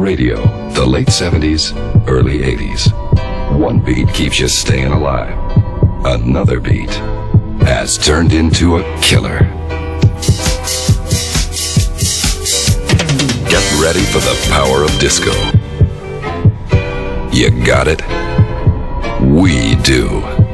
Radio, the late 70s, early 80s. One beat keeps you staying alive. Another beat has turned into a killer. Get ready for the power of disco. You got it? We do.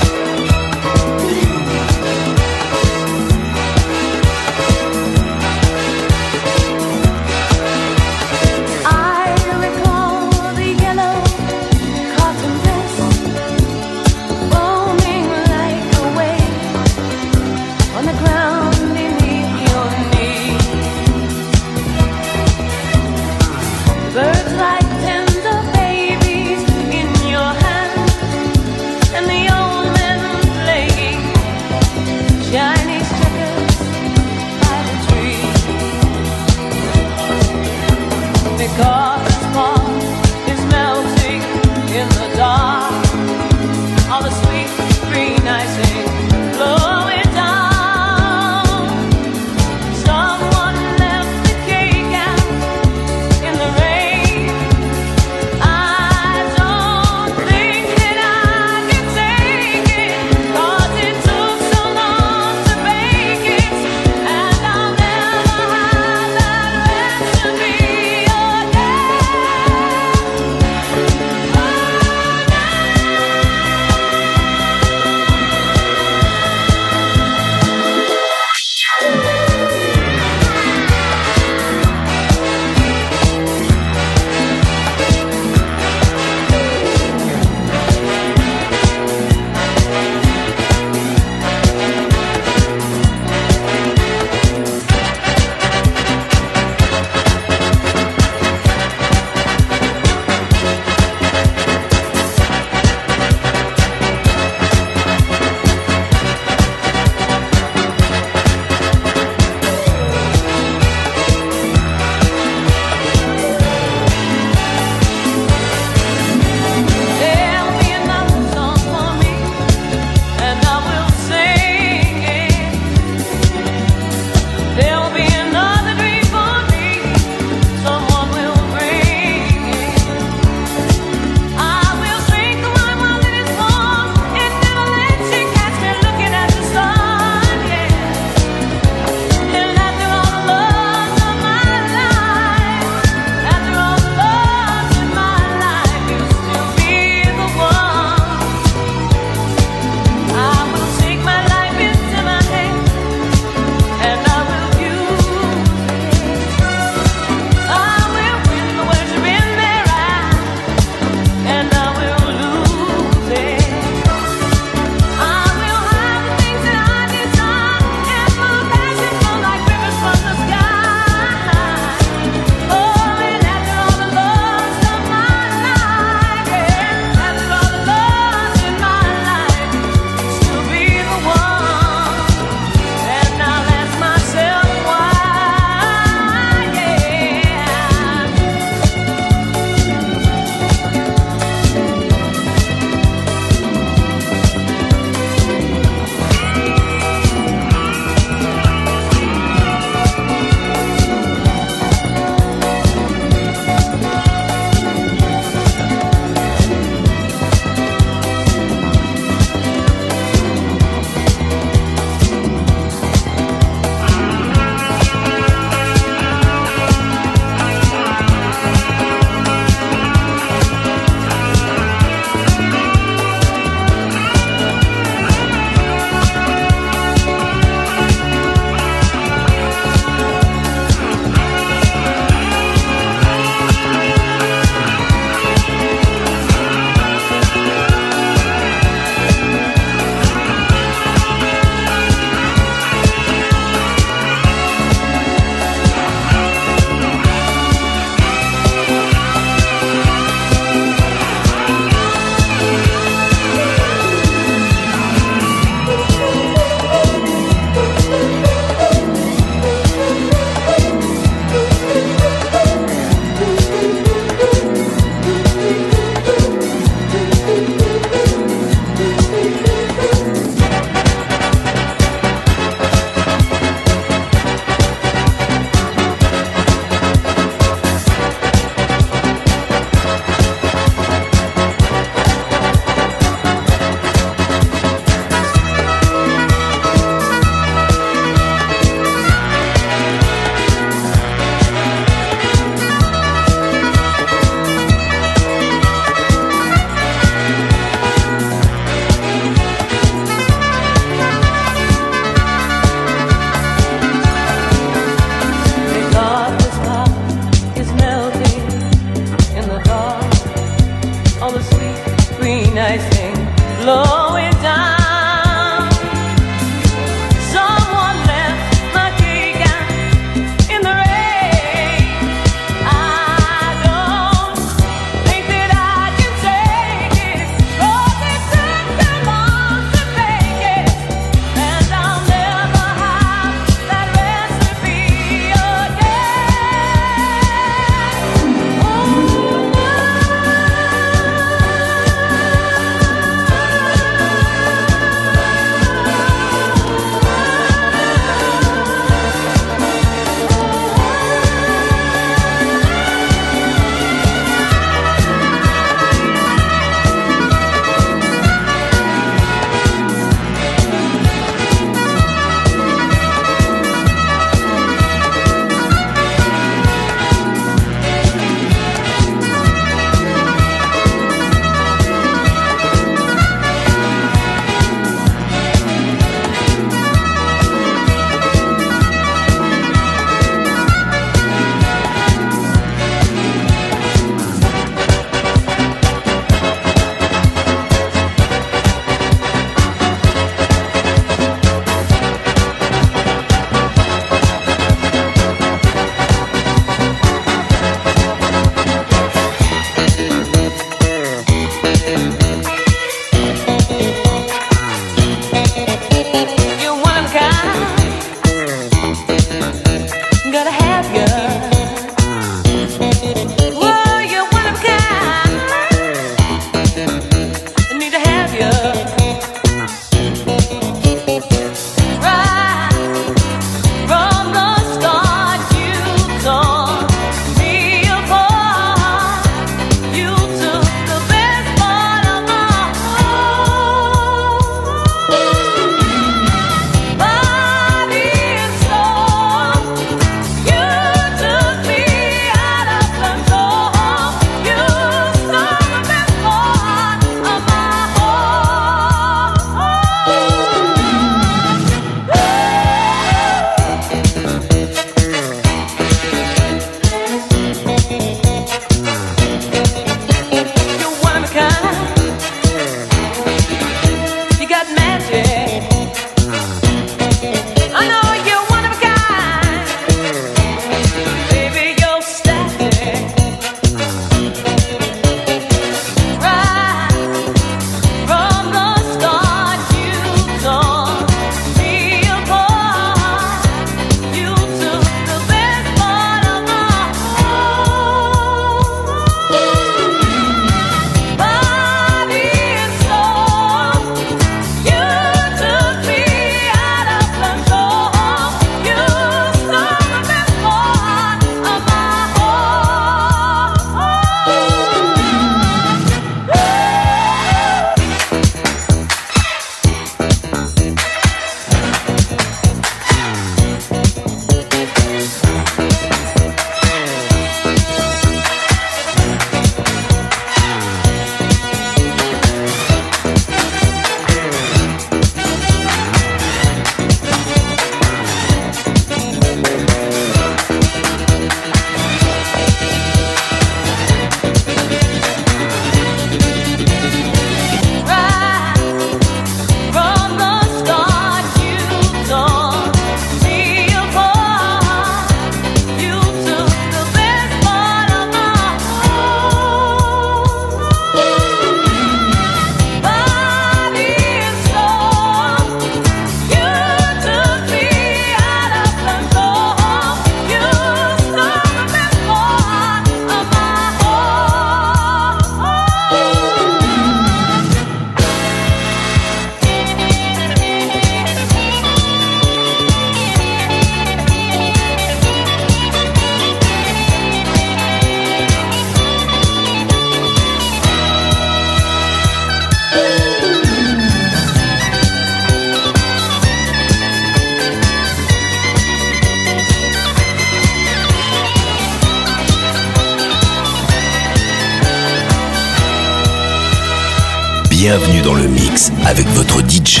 Avec votre DJ.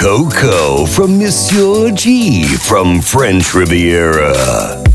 Coco from Monsieur G from French Riviera.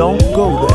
don't go there.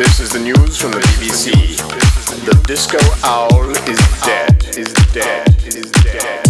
This is the news from the BBC. The disco owl is dead. Is dead. Is dead.